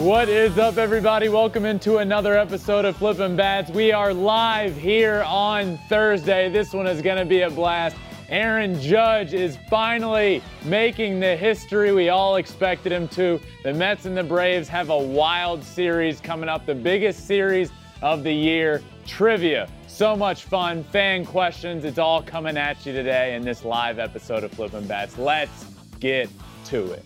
What is up, everybody? Welcome into another episode of Flippin' Bats. We are live here on Thursday. This one is going to be a blast. Aaron Judge is finally making the history we all expected him to. The Mets and the Braves have a wild series coming up, the biggest series of the year. Trivia, so much fun, fan questions. It's all coming at you today in this live episode of Flippin' Bats. Let's get to it.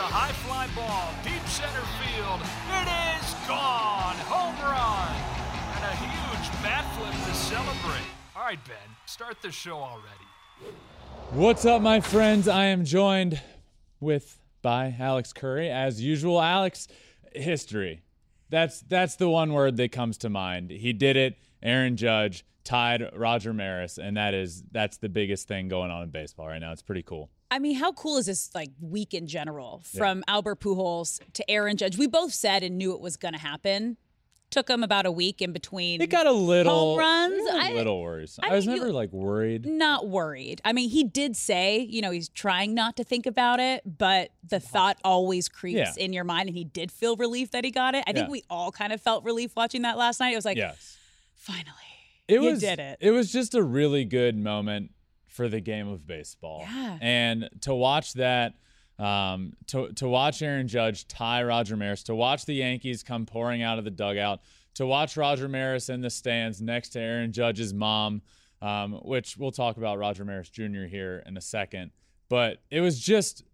A high fly ball, deep center field. It is gone! Home run! And a huge bat flip to celebrate. All right, Ben, start the show already. What's up, my friends? I am joined with by Alex Curry as usual. Alex, history. That's that's the one word that comes to mind. He did it. Aaron Judge tied Roger Maris, and that is that's the biggest thing going on in baseball right now. It's pretty cool. I mean, how cool is this like week in general? From Albert Pujols to Aaron Judge. We both said and knew it was going to happen. Took him about a week in between. It got a little home runs. a little worrisome. I I, was mean, you- never like worried. not worried. I mean, he did say, you know, he's trying not to think about it, but the thought always creeps Yeah. in your mind. And he did feel relief that he got it. I think Yeah. we all kind of felt relief watching that last night. It was like, yes. finally, It you was did it. It was just a really good moment for the game of baseball. Yeah. And to watch that, um, to to watch Aaron Judge tie Roger Maris, to watch the Yankees come pouring out of the dugout, to watch Roger Maris in the stands next to Aaron Judge's mom, um, which we'll talk about Roger Maris Jr. here in a second. But it was just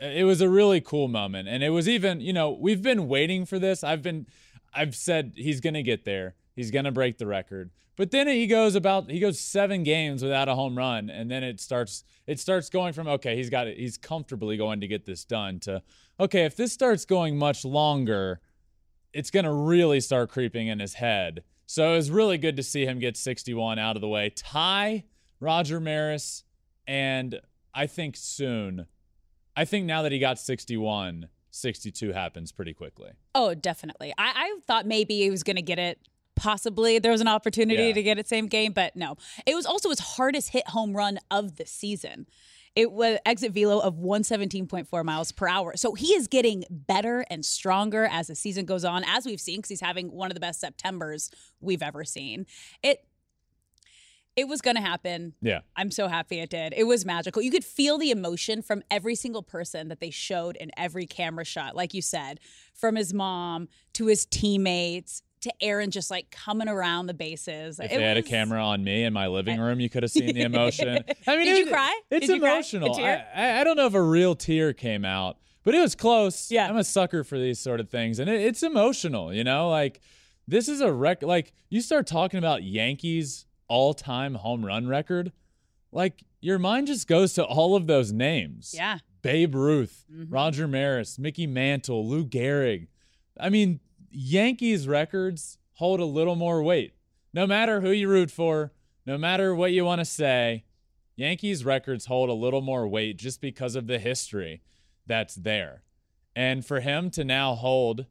it was a really cool moment and it was even you know we've been waiting for this i've been i've said he's gonna get there he's gonna break the record but then he goes about he goes seven games without a home run and then it starts it starts going from okay he's got it he's comfortably going to get this done to okay if this starts going much longer it's gonna really start creeping in his head so it was really good to see him get 61 out of the way tie roger maris and i think soon I think now that he got 61, 62 happens pretty quickly. oh, definitely. I, I thought maybe he was to get it. Possibly there was an opportunity Yeah. to get it same game, but no. It was also his hardest hit home run of the season. It was exit velo of 117.4 miles per hour. So he is getting better and stronger as the season goes on, as we've seen, because he's having one of the best Septembers we've ever seen. It it was gonna happen. Yeah. I'm so happy it did. It was magical. You could feel the emotion from every single person that they showed in every camera shot, like you said, from his mom to his teammates to Aaron just like coming around the bases. If It they had a camera on me in my living room, you could have seen the emotion. I mean, Did it you cry? It's you cry? Emotional. tear? I, I, don't know if a real tear came out, but it was close. Yeah. I'm a sucker for these sort of things, and it, it's emotional. You know, like this is a rec. Like you start talking about Yankees all-time home run record, like your mind just goes to all of those names. Yeah. Babe Ruth, Mhm. Roger Maris, Mickey Mantle, Lou Gehrig. I mean, Yankees records hold a little more weight. No matter who you root for, no matter what you want to say, Yankees records hold a little more weight just because of the history that's there. And for him to now hold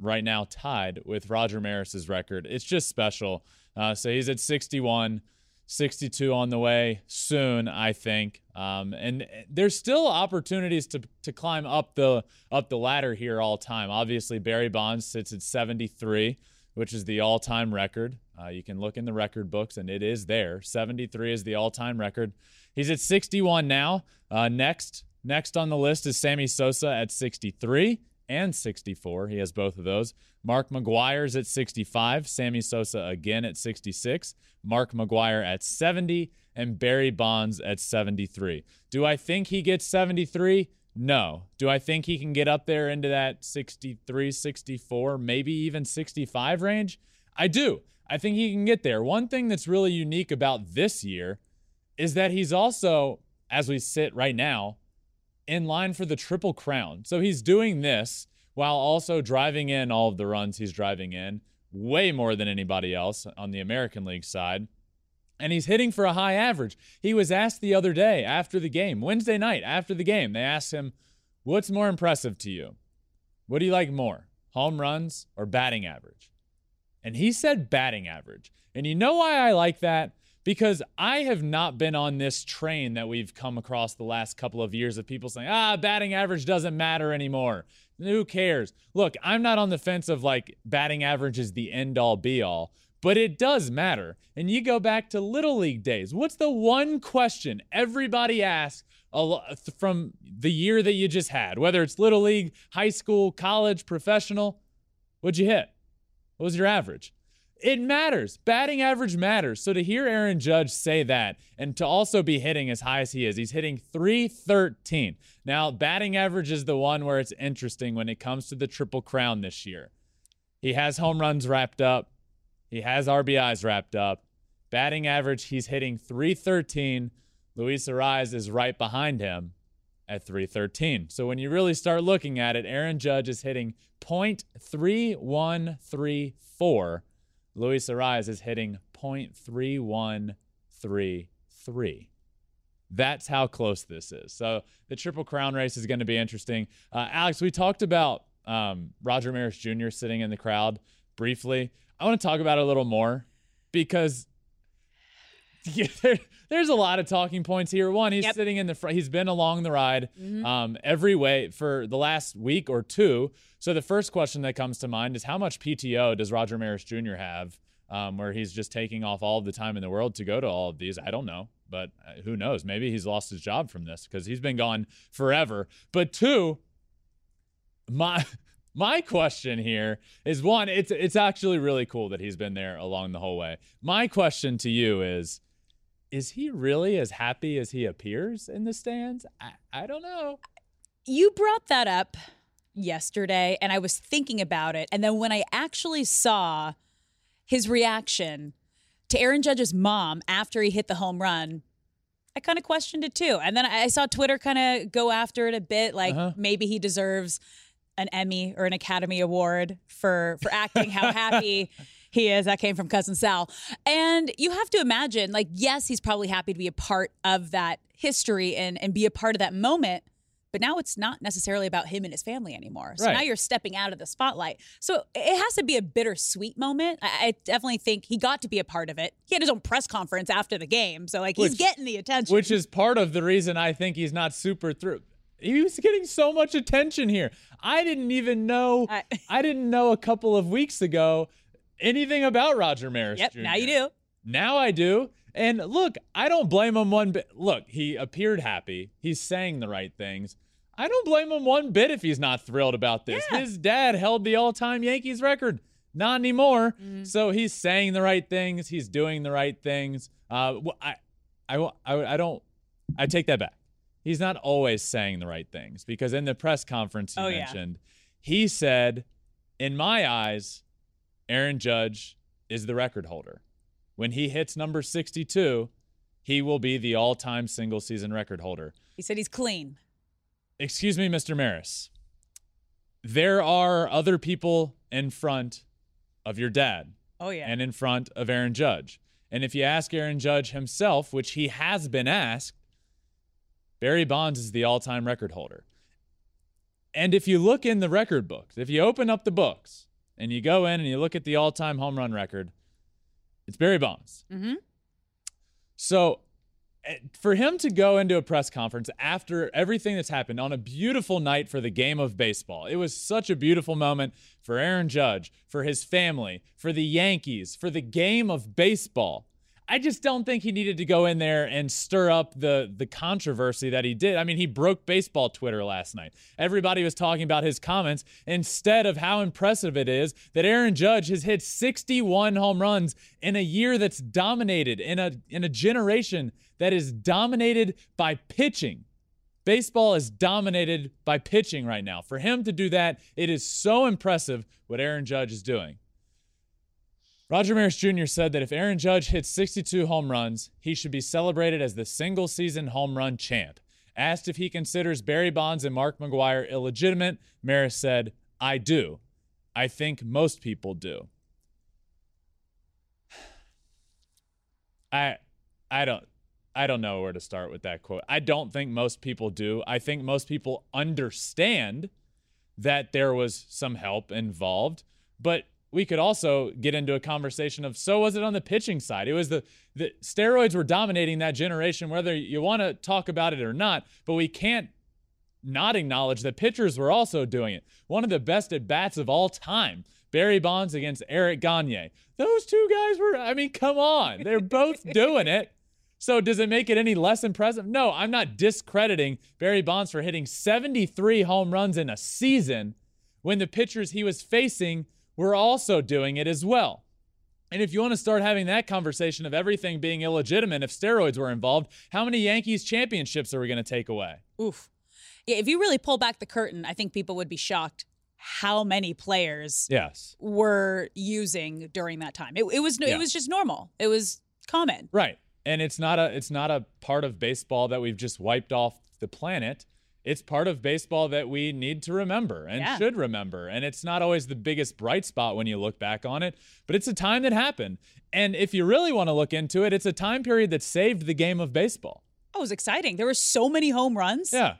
right now tied with Roger Maris's record, it's just special. Uh, so he's at 61, 62 on the way soon, I think. Um, and there's still opportunities to to climb up the up the ladder here all time. Obviously, Barry Bonds sits at 73, which is the all-time record. Uh, you can look in the record books, and it is there. 73 is the all-time record. He's at 61 now. Uh, next next on the list is Sammy Sosa at 63 and 64. He has both of those. Mark McGwire's at 65. Sammy Sosa again at 66. Mark McGwire at 70. And Barry Bonds at 73. Do I think he gets 73? No. Do I think he can get up there into that 63, 64, maybe even 65 range? I do. I think he can get there. One thing that's really unique about this year is that he's also, as we sit right now, in line for the Triple Crown. So he's doing this while also driving in all of the runs he's driving in, way more than anybody else on the American League side. And he's hitting for a high average. He was asked the other day after the game, Wednesday night after the game, they asked him, What's more impressive to you? What do you like more, home runs or batting average? And he said batting average. And you know why I like that? Because I have not been on this train that we've come across the last couple of years of people saying, ah, batting average doesn't matter anymore. Who cares? Look, I'm not on the fence of like batting average is the end all be all, but it does matter. And you go back to Little League days. What's the one question everybody asks from the year that you just had, whether it's Little League, high school, college, professional? What'd you hit? What was your average? It matters. Batting average matters. So to hear Aaron Judge say that and to also be hitting as high as he is, he's hitting 313. Now, batting average is the one where it's interesting when it comes to the Triple Crown this year. He has home runs wrapped up, he has RBIs wrapped up. Batting average, he's hitting 313. Luis Arraez is right behind him at 313. So when you really start looking at it, Aaron Judge is hitting .3134 Luis Arraez is hitting .3133. That's how close this is. So the Triple Crown race is going to be interesting. Uh, Alex, we talked about um, Roger Maris Jr. sitting in the crowd briefly. I want to talk about it a little more because yeah, there, there's a lot of talking points here. One, he's yep. sitting in the front. He's been along the ride mm-hmm. um, every way for the last week or two. So the first question that comes to mind is how much PTO does Roger Maris Jr. have, um, where he's just taking off all of the time in the world to go to all of these? I don't know, but uh, who knows? Maybe he's lost his job from this because he's been gone forever. But two, my my question here is one, it's it's actually really cool that he's been there along the whole way. My question to you is is he really as happy as he appears in the stands? I, I don't know. You brought that up yesterday, and I was thinking about it. And then when I actually saw his reaction to Aaron Judge's mom after he hit the home run, I kind of questioned it too. And then I saw Twitter kind of go after it a bit, like uh-huh. maybe he deserves an Emmy or an Academy Award for for acting how happy he is. That came from cousin Sal. And you have to imagine, like, yes, he's probably happy to be a part of that history and and be a part of that moment. But now it's not necessarily about him and his family anymore. So right. now you're stepping out of the spotlight. So it has to be a bittersweet moment. I, I, definitely think he got to be a part of it. He had his own press conference after the game. So, like, which, he's getting the attention. Which is part of the reason I think he's not super through. He was getting so much attention here. I didn't even know. I, I didn't know a couple of weeks ago anything about Roger Maris. Yep, Jr. now you do. Now I do. And look, I don't blame him one bit. Look, he appeared happy. He's saying the right things. I don't blame him one bit if he's not thrilled about this. Yeah. His dad held the all-time Yankees record. Not anymore. Mm. So he's saying the right things. He's doing the right things. Uh, I, I, I, I don't. I take that back. He's not always saying the right things because in the press conference you oh, mentioned, yeah. he said, "In my eyes, Aaron Judge is the record holder. When he hits number 62, he will be the all time single season record holder. He said he's clean. Excuse me, Mr. Maris. There are other people in front of your dad. Oh, yeah. And in front of Aaron Judge. And if you ask Aaron Judge himself, which he has been asked, Barry Bonds is the all time record holder. And if you look in the record books, if you open up the books, and you go in and you look at the all-time home run record, it's Barry Bonds. Mm-hmm. So eh, for him to go into a press conference after everything that's happened on a beautiful night for the game of baseball, it was such a beautiful moment for Aaron Judge, for his family, for the Yankees, for the game of baseball. I just don't think he needed to go in there and stir up the the controversy that he did. I mean, he broke baseball Twitter last night. Everybody was talking about his comments instead of how impressive it is that Aaron Judge has hit 61 home runs in a year that's dominated in a in a generation that is dominated by pitching. Baseball is dominated by pitching right now. For him to do that, it is so impressive what Aaron Judge is doing. Roger Maris Jr. said that if Aaron Judge hits 62 home runs, he should be celebrated as the single season home run champ. Asked if he considers Barry Bonds and Mark McGwire illegitimate, Maris said, I do. I think most people do. I I don't I don't know where to start with that quote. I don't think most people do. I think most people understand that there was some help involved, but we could also get into a conversation of so was it on the pitching side? It was the the steroids were dominating that generation whether you want to talk about it or not, but we can't not acknowledge that pitchers were also doing it. One of the best at bats of all time, Barry Bonds against Eric Gagne. Those two guys were I mean, come on. They're both doing it. So does it make it any less impressive? No, I'm not discrediting Barry Bonds for hitting 73 home runs in a season when the pitchers he was facing were also doing it as well. And if you want to start having that conversation of everything being illegitimate if steroids were involved, how many Yankees championships are we going to take away? Oof. Yeah, if you really pull back the curtain, I think people would be shocked how many players yes. were using during that time. It, it was yeah. it was just normal. It was common. Right. And it's not a it's not a part of baseball that we've just wiped off the planet it's part of baseball that we need to remember and yeah. should remember. And it's not always the biggest bright spot when you look back on it, but it's a time that happened. And if you really want to look into it, it's a time period that saved the game of baseball. Oh, it was exciting. There were so many home runs. Yeah.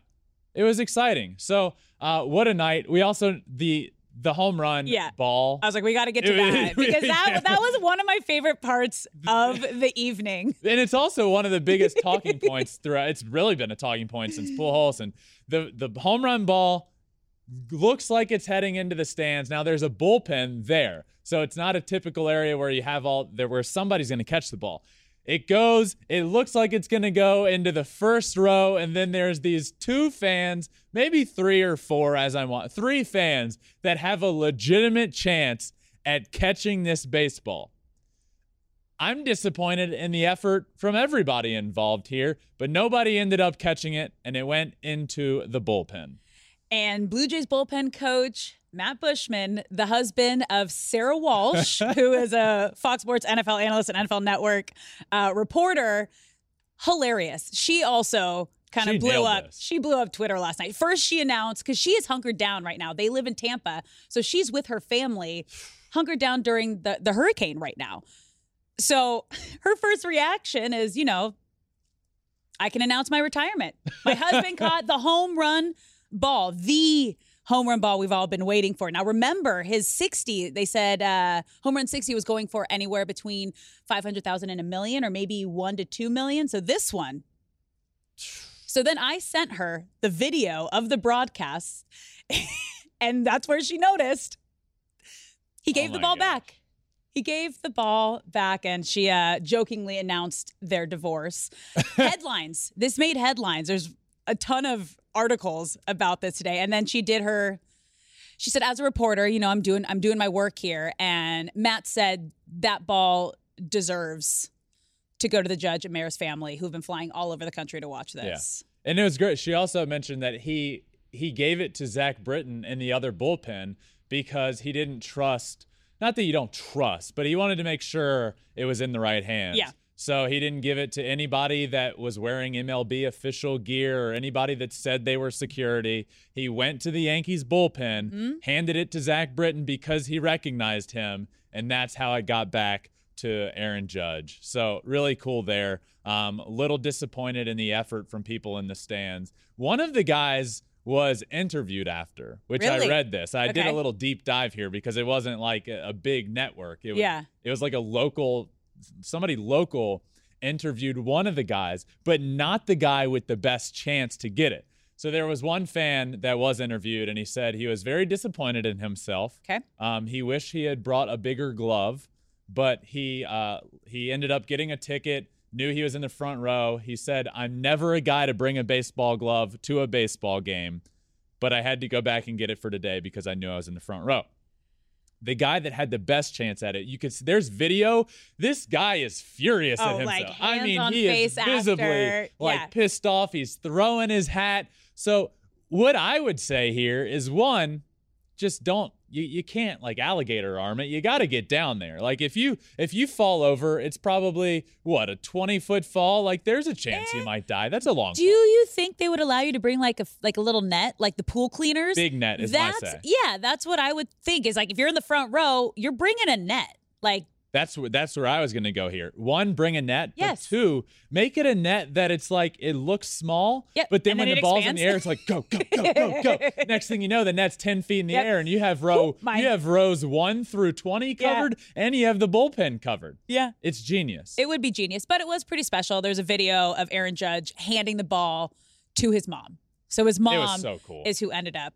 It was exciting. So, uh, what a night. We also, the the home run yeah. ball. I was like, we got to get to that because that that was one of my favorite parts of the evening. And it's also one of the biggest talking points throughout. It's really been a talking point since Pujols and the the home run ball looks like it's heading into the stands. Now there's a bullpen there, so it's not a typical area where you have all there where somebody's going to catch the ball. It goes, it looks like it's going to go into the first row. And then there's these two fans, maybe three or four, as I want, three fans that have a legitimate chance at catching this baseball. I'm disappointed in the effort from everybody involved here, but nobody ended up catching it, and it went into the bullpen. And Blue Jays bullpen coach Matt Buschmann, the husband of Sarah Walsh, who is a Fox Sports NFL analyst and NFL Network uh, reporter. Hilarious. She also kind of blew up. This. She blew up Twitter last night. First, she announced because she is hunkered down right now. They live in Tampa, so she's with her family, hunkered down during the the hurricane right now. So her first reaction is, you know, I can announce my retirement. My husband caught the home run ball, the home run ball we've all been waiting for. Now, remember his 60, they said uh, home run 60 was going for anywhere between 500,000 and a million or maybe one to two million. So this one. So then I sent her the video of the broadcast, and that's where she noticed he gave oh the ball gosh. back. He gave the ball back, and she uh, jokingly announced their divorce. headlines. This made headlines. There's a ton of articles about this today. And then she did her she said as a reporter, you know, I'm doing I'm doing my work here and Matt said that ball deserves to go to the judge and Maris family who've been flying all over the country to watch this. Yeah. And it was great. She also mentioned that he he gave it to Zach Britton in the other bullpen because he didn't trust not that you don't trust, but he wanted to make sure it was in the right hands. Yeah. So he didn't give it to anybody that was wearing MLB official gear or anybody that said they were security. He went to the Yankees bullpen, mm-hmm. handed it to Zach Britton because he recognized him, and that's how it got back to Aaron Judge. So really cool there. Um, a little disappointed in the effort from people in the stands. One of the guys was interviewed after, which really? I read this. I okay. did a little deep dive here because it wasn't like a, a big network. It was, yeah. It was like a local somebody local interviewed one of the guys, but not the guy with the best chance to get it. So there was one fan that was interviewed, and he said he was very disappointed in himself. Okay. Um, he wished he had brought a bigger glove, but he uh, he ended up getting a ticket. Knew he was in the front row. He said, "I'm never a guy to bring a baseball glove to a baseball game, but I had to go back and get it for today because I knew I was in the front row." The guy that had the best chance at it. You could see there's video. This guy is furious Oh, at like, himself. I hands mean, on he is face visibly after- like yeah. pissed off. He's throwing his hat. So what I would say here is one, just don't you, you can't like alligator arm it. You got to get down there. Like if you if you fall over, it's probably what a 20 foot fall. Like there's a chance you eh, might die. That's a long Do fall. you think they would allow you to bring like a like a little net, like the pool cleaners? Big net is my that's yeah, that's what I would think. Is like if you're in the front row, you're bringing a net. Like That's where that's where I was gonna go here. One, bring a net. Yes. But two, make it a net that it's like it looks small. Yep, But then and when the ball's in the air, it's like go, go, go, go, go. Next thing you know, the net's ten feet in the Yep. air, and you have row mine- you have rows one through twenty Yeah. covered, and you have the bullpen covered. yeah, It's genius. it would be genius, but it was pretty special. There's a video of Aaron Judge handing the ball to his mom. So his mom so cool. is who ended up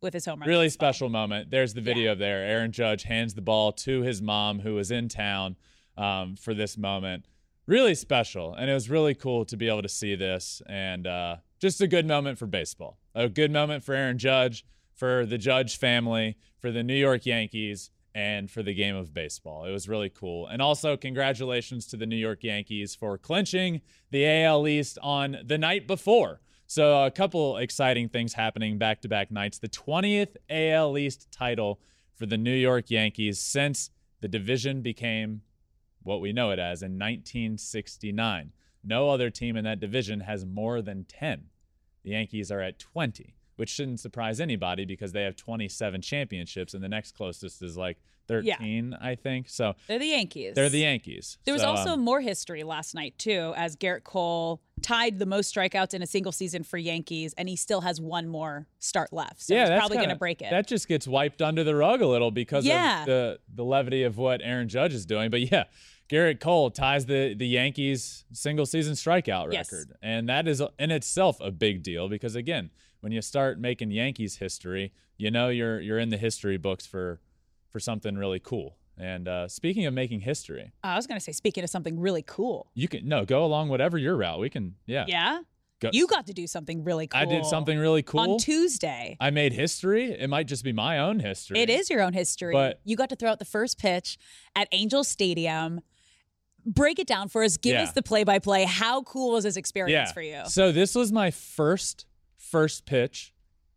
with his home run. really special moment. There's the video there. Aaron Judge hands the ball to his mom, who was in town um, for this moment. Really special, and it was really cool to be able to see this, and uh, just a good moment for baseball. A good moment for Aaron Judge, for the Judge family, for the New York Yankees, and for the game of baseball. It was really cool, and also congratulations to the New York Yankees for clinching the AL East on the night before. So a couple exciting things happening back to back nights. The 20th AL East title for the New York Yankees since the division became what we know it as in 1969. No other team in that division has more than 10. The Yankees are at 20, which shouldn't surprise anybody because they have 27 championships and the next closest is like 13, I think. So They're the Yankees. they're the Yankees. There was So, also um, more history last night too, as Gerrit Cole tied the most strikeouts in a single season for Yankees, and he still has one more start left. So he's that's probably going to break it. That just gets wiped under the rug a little because Yeah. of the the levity of what Aaron Judge is doing. But yeah, Gerrit Cole ties the the Yankees single season strikeout Yes. record, and that is in itself a big deal because again, when you start making Yankees history, you know you're you're in the history books for for something really cool. And uh, speaking of making history, I was going to say, speaking of something really cool. you can no go along whatever your route. We can yeah. Yeah. Go- You got to do something really cool. I did something really cool. on Tuesday. I made history. It might just be my own history. It is your own history. But- you got to throw out the first pitch at Angel Stadium. Break it down for us. Give Yeah. us the play by play. How cool was this experience for you? So this was my first first pitch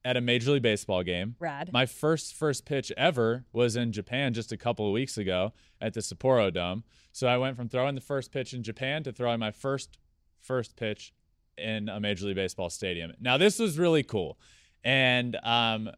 at a Major League Baseball game. Rad. My first first pitch ever was in Japan just a couple of weeks ago at the Sapporo Dome. So I went from throwing the first pitch in Japan to throwing my first first pitch in a Major League Baseball stadium. Now this was really cool, and um,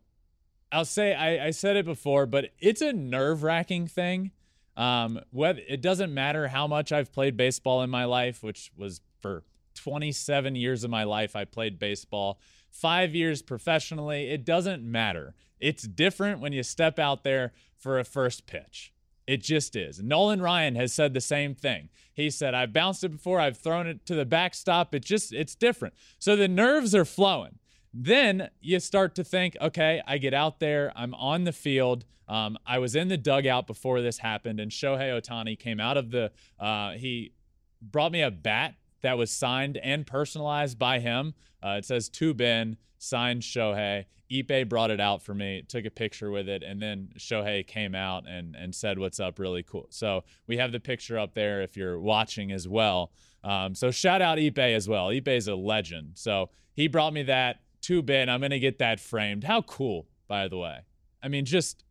I'll say I, I said it before, but it's a nerve wracking thing. Um, whether it doesn't matter how much I've played baseball in my life, which was for 27 years of my life, I played baseball. Five years professionally, it doesn't matter. It's different when you step out there for a first pitch. It just is. Nolan Ryan has said the same thing. He said, I've bounced it before, I've thrown it to the backstop. It just, it's different. So the nerves are flowing. Then you start to think, okay, I get out there, I'm on the field. Um, I was in the dugout before this happened, and Shohei Ohtani came out of the, uh, he brought me a bat that was signed and personalized by him. Uh, it says to Ben, signed Shohei. Ippei brought it out for me, took a picture with it, and then Shohei came out and and said, "What's up?" Really cool. So we have the picture up there if you're watching as well. Um, so shout out Ippei as well. Ippei is a legend. So he brought me that to Ben. I'm gonna get that framed. How cool, by the way. I mean, just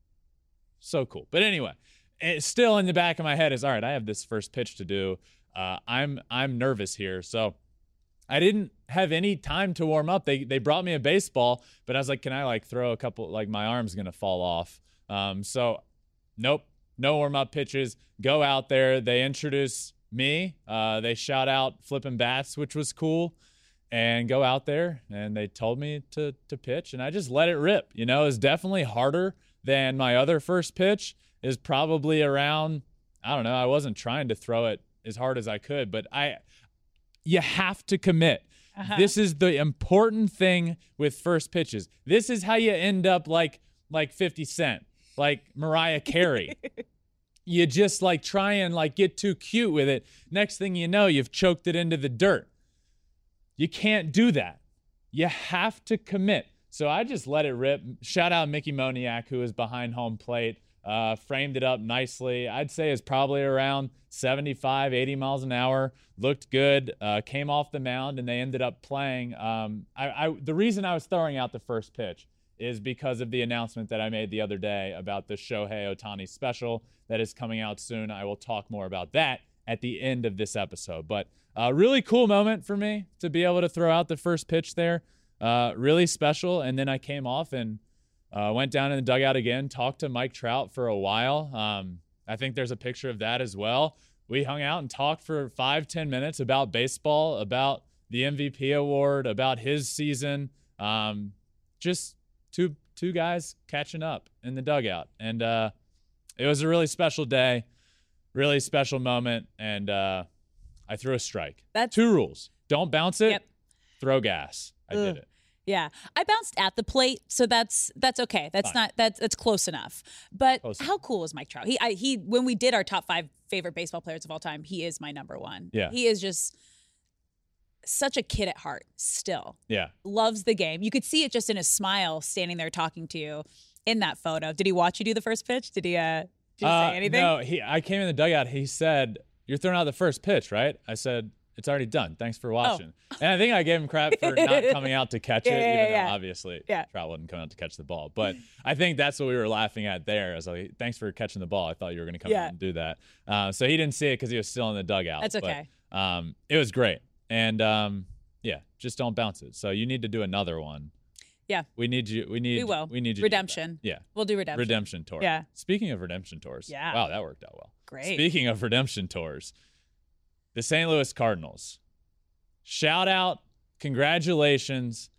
so cool. But anyway, it's still in the back of my head is all right. I have this first pitch to do. Uh, I'm I'm nervous here, so I didn't have any time to warm up. They they brought me a baseball, but I was like, can I like throw a couple? Like my arm's gonna fall off. Um, so nope, no warm up pitches. Go out there. They introduce me. Uh, they shout out flipping bats, which was cool. And go out there, and they told me to to pitch, and I just let it rip. You know, it's definitely harder than my other first pitch. Is probably around. I don't know. I wasn't trying to throw it as hard as I could, but I you have to commit. Uh-huh. This is the important thing with first pitches. This is how you end up like like 50 Cent, like Mariah Carey. you just like try and like get too cute with it. Next thing you know, you've choked it into the dirt. You can't do that. You have to commit. So I just let it rip. Shout out Mickey Moniak, who is behind home plate. Uh, framed it up nicely. I'd say is probably around 75, 80 miles an hour. Looked good. Uh, came off the mound, and they ended up playing. Um, I, I, the reason I was throwing out the first pitch is because of the announcement that I made the other day about the Shohei Ohtani special that is coming out soon. I will talk more about that at the end of this episode. But a uh, really cool moment for me to be able to throw out the first pitch there. Uh, really special. And then I came off and uh, went down in the dugout again, talked to Mike Trout for a while. Um, I think there's a picture of that as well. We hung out and talked for five, ten minutes about baseball, about the MVP award, about his season. Um, just two two guys catching up in the dugout, and uh, it was a really special day, really special moment, and uh, I threw a strike. That's two rules: don't bounce it, Yep. throw gas. I Ugh. did it. Yeah, I bounced at the plate, so that's that's okay. That's Fine. not that's that's close enough. But Close how cool is Mike Trout? He I, he when we did our top five favorite baseball players of all time, he is my number one. Yeah. he is just such a kid at heart. Still Yeah. loves the game. You could see it just in his smile, standing there talking to you in that photo. Did he watch you do the first pitch? Did he? uh Did he Uh, say anything? No, he. I came in the dugout. He said, "You're throwing out the first pitch, right?" I said, "It's already done. Thanks for watching." And I think I gave him crap for not coming out to catch Oh. Yeah, it, yeah, even yeah. though obviously Yeah. Trout wasn't come out to catch the ball. But I think that's what we were laughing at there. I was like, "Thanks for catching the ball. I thought you were going to come out and do that." Uh, so he didn't see it because he was still in the dugout. That's But, okay. um, it was great, and um, yeah, just don't bounce it. So you need to do another one. Yeah. We need you. We need. We will. We need you. to do that. Redemption. Yeah. We'll do redemption. Redemption tour. Yeah. Speaking of redemption tours. Yeah. Wow, that worked out well. Great. Speaking of redemption tours, the St. Louis Cardinals. Shout out, congratulations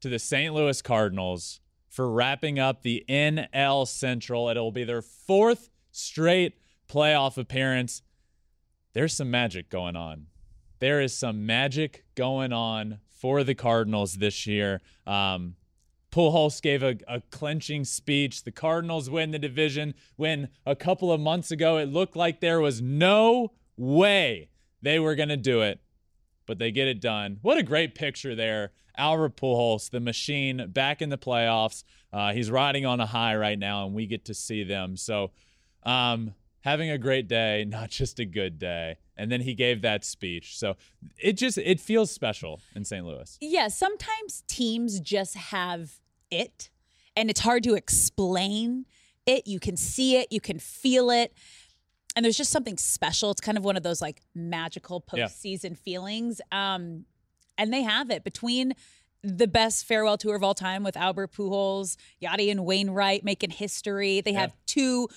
to the St. Louis Cardinals for wrapping up the NL Central. It'll be their fourth straight playoff appearance. There's some magic going on. There is some magic going on for the Cardinals this year. Um, Pujols gave a, a clenching speech. The Cardinals win the division when a couple of months ago it looked like there was no way they were going to do it, but they get it done. What a great picture there. Albert Pujols, the machine, back in the playoffs. Uh, he's riding on a high right now, and we get to see them. So, um, having a great day, not just a good day. And then he gave that speech. So it just it feels special in St. Louis. Yeah, sometimes teams just have it and it's hard to explain it. You can see it, you can feel it. And there's just something special. It's kind of one of those like magical Yeah. postseason feelings. Um, and they have it between the best farewell tour of all time with Albert Pujols, Yadi and Wainwright making history. They Yeah. have two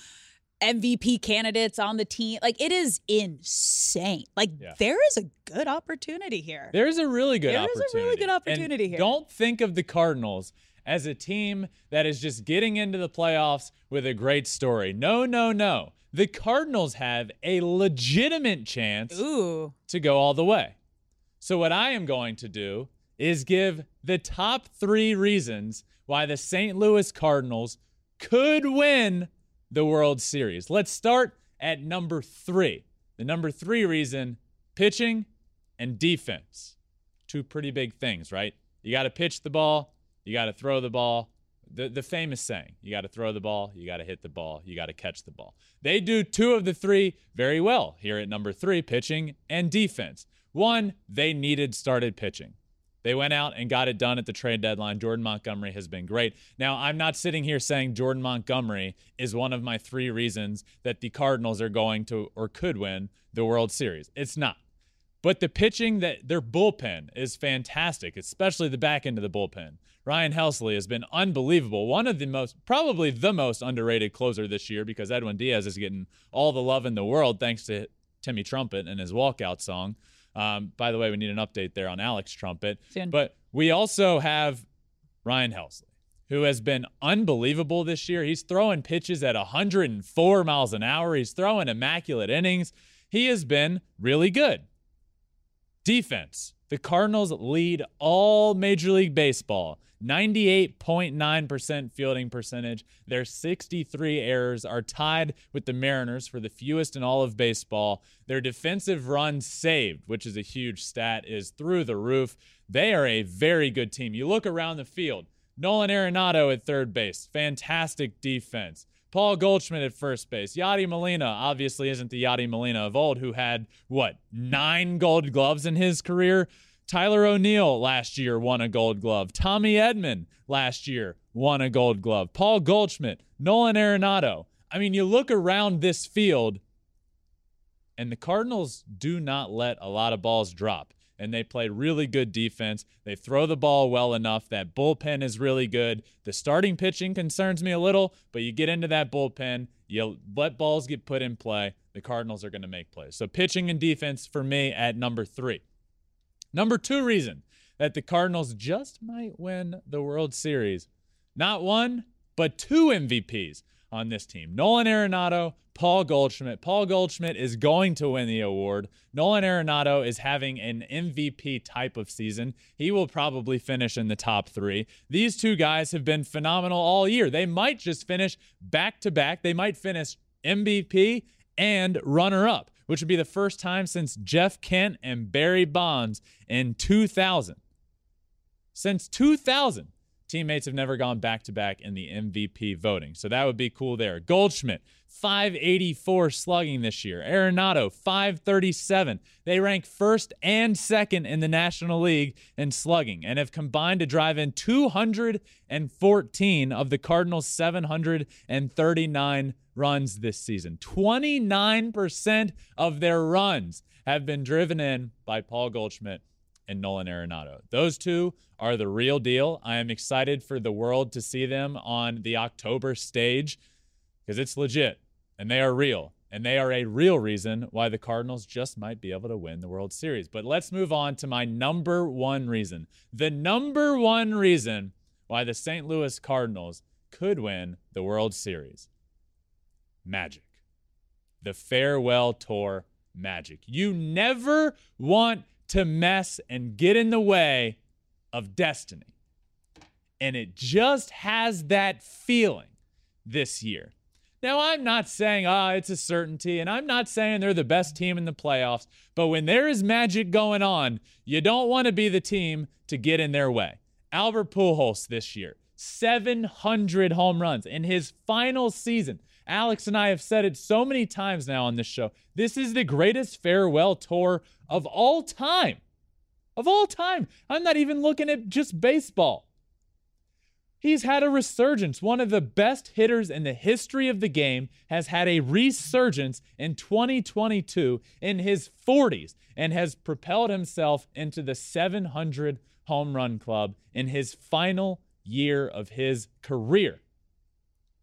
MVP candidates on the team. Like it is insane. Like Yeah. there is a good opportunity here. There's a really good There is opportunity. a really good And opportunity here. Don't think of the Cardinals as a team that is just getting into the playoffs with a great story. No, no, no. The Cardinals have a legitimate chance Ooh. to go all the way. So, what I am going to do is give the top three reasons why the St. Louis Cardinals could win the World Series. Let's start at number three. The number three reason pitching and defense. Two pretty big things, right? You got to pitch the ball, you got to throw the ball. The, the famous saying you got to throw the ball, you got to hit the ball, you got to catch the ball. They do two of the three very well here at number three pitching and defense. One, they needed started pitching. They went out and got it done at the trade deadline. Jordan Montgomery has been great. Now, I'm not sitting here saying Jordan Montgomery is one of my three reasons that the Cardinals are going to or could win the World Series. It's not. But the pitching that their bullpen is fantastic, especially the back end of the bullpen. Ryan Helsley has been unbelievable. One of the most, probably the most underrated closer this year because Edwin Diaz is getting all the love in the world thanks to Timmy Trumpet and his walkout song. Um, by the way, we need an update there on Alex Trumpet. But we also have Ryan Helsley, who has been unbelievable this year. He's throwing pitches at 104 miles an hour. He's throwing immaculate innings. He has been really good. Defense. The Cardinals lead all Major League Baseball. 98.9% fielding percentage. Their 63 errors are tied with the Mariners for the fewest in all of baseball. Their defensive runs saved, which is a huge stat, is through the roof. They are a very good team. You look around the field. Nolan Arenado at third base, fantastic defense. Paul Goldschmidt at first base. Yadi Molina obviously isn't the Yadi Molina of old who had, what, nine gold gloves in his career? Tyler O'Neill last year won a gold glove. Tommy Edman last year won a gold glove. Paul Goldschmidt, Nolan Arenado. I mean, you look around this field, and the Cardinals do not let a lot of balls drop. And they play really good defense. They throw the ball well enough. That bullpen is really good. The starting pitching concerns me a little, but you get into that bullpen, you let balls get put in play. The Cardinals are going to make plays. So, pitching and defense for me at number three. Number two reason that the Cardinals just might win the World Series. Not one, but two MVPs on this team. Nolan Arenado, Paul Goldschmidt. Paul Goldschmidt is going to win the award. Nolan Arenado is having an MVP type of season. He will probably finish in the top three. These two guys have been phenomenal all year. They might just finish back to back. They might finish MVP and runner up, which would be the first time since Jeff Kent and Barry Bonds in 2000. Since 2000, teammates have never gone back to back in the MVP voting. So that would be cool there. Goldschmidt, 584 slugging this year. Arenado, 537. They rank first and second in the National League in slugging and have combined to drive in 214 of the Cardinals' 739 runs this season. 29% of their runs have been driven in by Paul Goldschmidt and Nolan Arenado. Those two are the real deal. I am excited for the world to see them on the October stage because it's legit and they are real. And they are a real reason why the Cardinals just might be able to win the World Series. But let's move on to my number one reason. The number one reason why the St. Louis Cardinals could win the World Series magic. The farewell tour magic. You never want to mess and get in the way of destiny. And it just has that feeling this year. Now, I'm not saying, ah, oh, it's a certainty, and I'm not saying they're the best team in the playoffs, but when there is magic going on, you don't want to be the team to get in their way. Albert Pujols this year, 700 home runs in his final season. Alex and I have said it so many times now on this show. This is the greatest farewell tour of all time. Of all time. I'm not even looking at just baseball. He's had a resurgence. One of the best hitters in the history of the game has had a resurgence in 2022 in his 40s and has propelled himself into the 700 home run club in his final year of his career.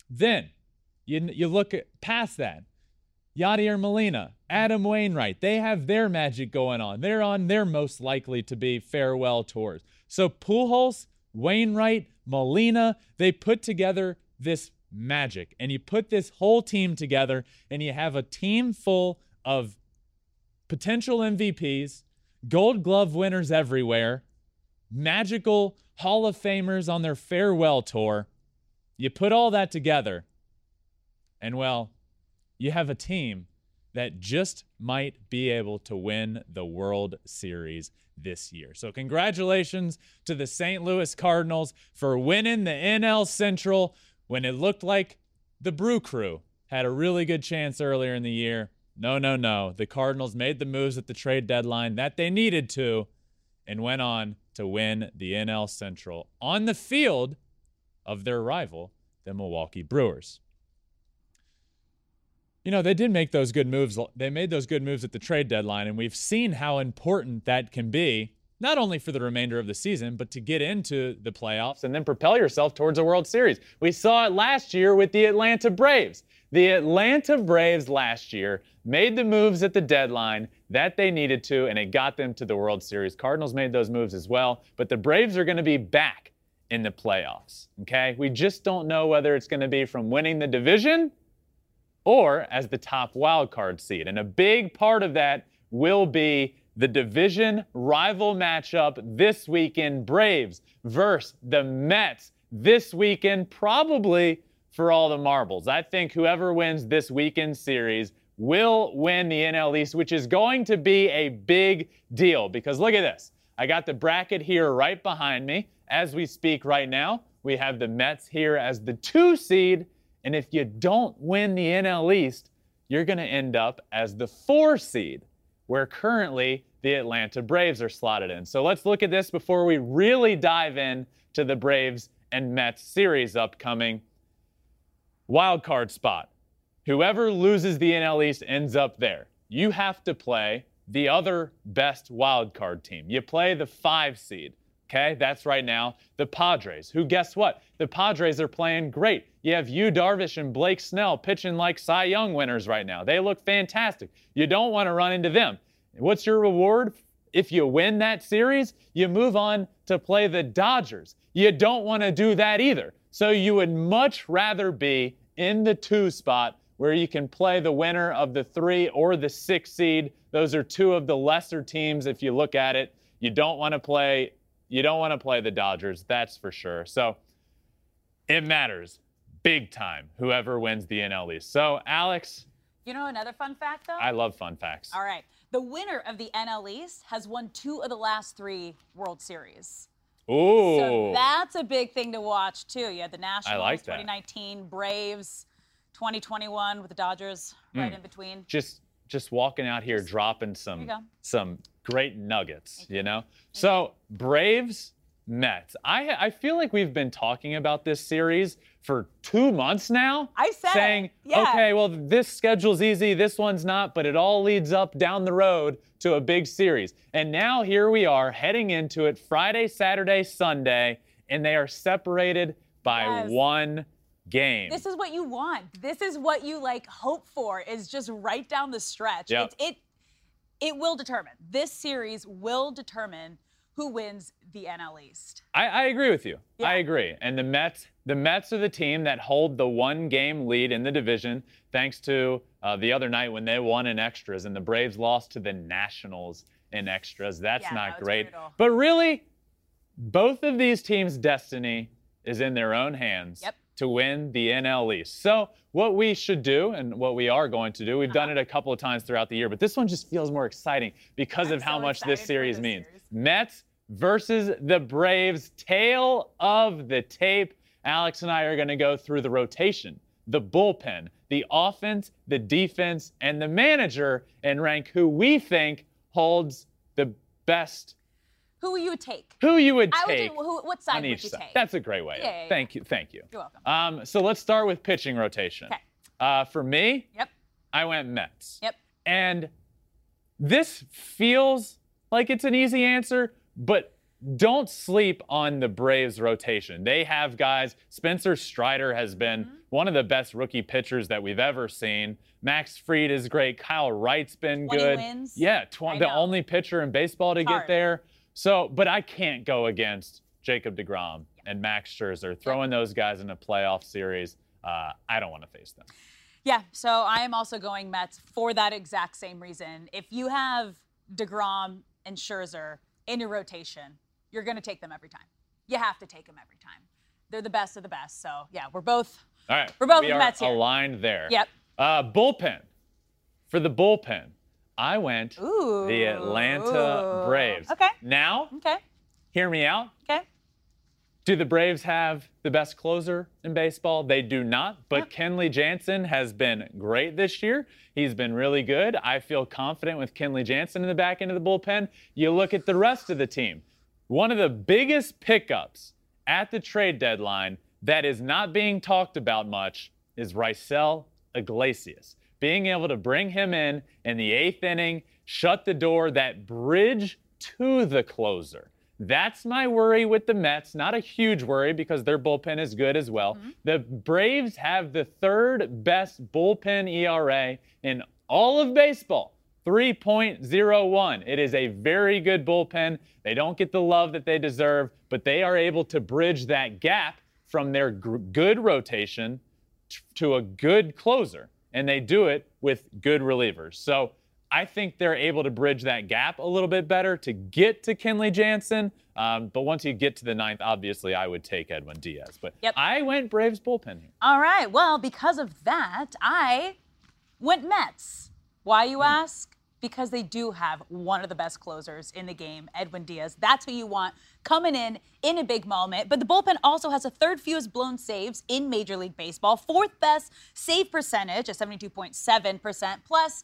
Then you, you look at, past that. Yadier Molina, Adam Wainwright, they have their magic going on. They're on their most likely to be farewell tours. So Pujols, Wainwright, Molina, they put together this magic. And you put this whole team together and you have a team full of potential MVPs, gold glove winners everywhere, magical Hall of Famers on their farewell tour. You put all that together and well, you have a team that just might be able to win the World Series this year. So, congratulations to the St. Louis Cardinals for winning the NL Central when it looked like the Brew Crew had a really good chance earlier in the year. No, no, no. The Cardinals made the moves at the trade deadline that they needed to and went on to win the NL Central on the field of their rival, the Milwaukee Brewers you know, they did make those good moves. They made those good moves at the trade deadline, and we've seen how important that can be, not only for the remainder of the season, but to get into the playoffs and then propel yourself towards a World Series. We saw it last year with the Atlanta Braves. The Atlanta Braves last year made the moves at the deadline that they needed to, and it got them to the World Series. Cardinals made those moves as well, but the Braves are going to be back in the playoffs. Okay? We just don't know whether it's going to be from winning the division or as the top wild card seed. And a big part of that will be the division rival matchup this weekend Braves versus the Mets this weekend, probably for all the marbles. I think whoever wins this weekend series will win the NL East, which is going to be a big deal because look at this. I got the bracket here right behind me as we speak right now. We have the Mets here as the two seed And if you don't win the NL East, you're going to end up as the four seed, where currently the Atlanta Braves are slotted in. So let's look at this before we really dive in to the Braves and Mets series upcoming. Wild card spot. Whoever loses the NL East ends up there. You have to play the other best wild card team. You play the five seed. Okay, that's right now the Padres, who guess what? The Padres are playing great. You have Yu Darvish and Blake Snell pitching like Cy Young winners right now. They look fantastic. You don't want to run into them. What's your reward? If you win that series, you move on to play the Dodgers. You don't want to do that either. So you would much rather be in the two spot where you can play the winner of the three or the six seed. Those are two of the lesser teams if you look at it. You don't want to play you don't want to play the Dodgers, that's for sure. So it matters big time whoever wins the NL East. So Alex, You know another fun fact though? I love fun facts. All right. The winner of the NL East has won two of the last three World Series. Ooh. So that's a big thing to watch too. You had the Nationals, like that. 2019, Braves, 2021 with the Dodgers right hmm. in between. just just walking out here dropping some some great nuggets, you know. So Braves, Mets. I I feel like we've been talking about this series for two months now. I said saying, Yeah. okay, well this schedule's easy, this one's not, but it all leads up down the road to a big series. And now here we are heading into it Friday, Saturday, Sunday, and they are separated by Yes. one game. This is what you want. This is what you like hope for is just right down the stretch. Yep. It's, it it will determine. This series will determine who wins the NL East. I, I agree with you. Yeah. I agree. And the Mets, the Mets are the team that hold the one game lead in the division, thanks to uh, the other night when they won in extras, and the Braves lost to the Nationals in extras. That's Yeah, not that great. brutal. But really, both of these teams' destiny is in their own hands Yep. To win the NL East. So, what we should do, and what we are going to do, we've done it Uh-huh. a couple of times throughout the year, but this one just feels more exciting because I'm of how so much this series this means. series. Mets versus the Braves, tale of the tape. Alex and I are going to go through the rotation, the bullpen, the offense, the defense, and the manager, and rank who we think holds the best. Who you would take? Who you would I would take do, who, what side on would each you side. take? That's a great way. Yeah, yeah. Thank you. Thank you. You're welcome. Um, so let's start with pitching rotation. Okay. Uh, for me, Yep. I went Mets. Yep. And this feels like it's an easy answer, but don't sleep on the Braves rotation. They have guys. Spencer Strider has been Mm-hmm. one of the best rookie pitchers that we've ever seen. Max Fried is great. Kyle Wright's been 20 good. wins. Yeah, tw- the only pitcher in baseball to get hard. there. So, but I can't go against Jacob DeGrom and Max Scherzer throwing those guys in a playoff series. Uh, I don't want to face them. Yeah, so I am also going Mets for that exact same reason. If you have DeGrom and Scherzer in your rotation, you're going to take them every time. You have to take them every time. They're the best of the best. So, yeah, we're both. All right. We're both we Mets here. aligned there. Yep. Uh, bullpen. For the bullpen, I went Ooh. the Atlanta Braves. Okay. Now, Okay. hear me out. Okay. Do the Braves have the best closer in baseball? They do not, but Kenley Jansen has been great this year. He's been really good. I feel confident with Kenley Jansen in the back end of the bullpen. You look at the rest of the team. One of the biggest pickups at the trade deadline that is not being talked about much is Raisel Iglesias. Being able to bring him in in the eighth inning, shut the door, that bridge to the closer. That's my worry with the Mets. Not a huge worry because their bullpen is good as well. Mm-hmm. The Braves have the third best bullpen ERA in all of baseball. 3.01. It is a very good bullpen. They don't get the love that they deserve, but they are able to bridge that gap from their good rotation to a good closer. And they do it with good relievers. So I think they're able to bridge that gap a little bit better to get to Kenley Jansen. Um, but once you get to the ninth, obviously I would take Edwin Diaz. But Yep. I went Braves bullpen here. All right. Well, because of that, I went Mets. Why, you ask? Because they do have one of the best closers in the game, Edwin Diaz. That's who you want coming in in a big moment. But the bullpen also has a third fewest blown saves in Major League Baseball, fourth best save percentage at 72.7%. Plus,